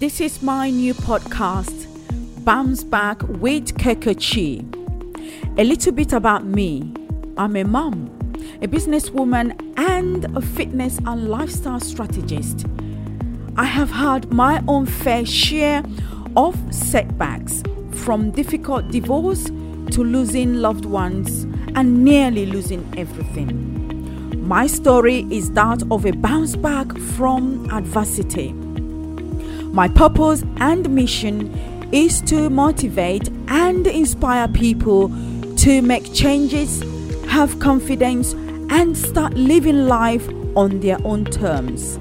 This is my new podcast, Bounce Back with Kekechi. A little bit about me I'm a mom, a businesswoman, and a fitness and lifestyle strategist. I have had my own fair share of setbacks from difficult divorce to losing loved ones and nearly losing everything. My story is that of a bounce back from adversity. My purpose and mission is to motivate and inspire people to make changes, have confidence, and start living life on their own terms.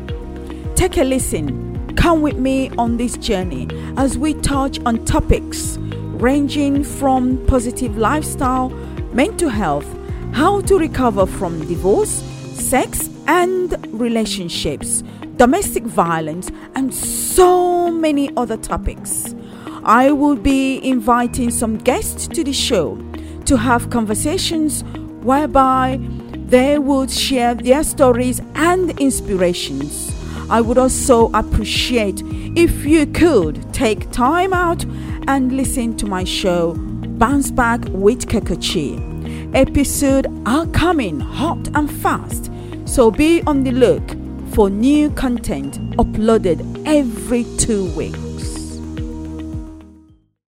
Take a listen. Come with me on this journey as we touch on topics ranging from positive lifestyle, mental health, how to recover from divorce, sex and relationships, domestic violence, and so many other topics. I will be inviting some guests to the show to have conversations whereby they would share their stories and inspirations. I would also appreciate if you could take time out and listen to my show Bounce Back with Kekechi. Episodes are coming hot and fast, so be on the look for new content uploaded every two weeks.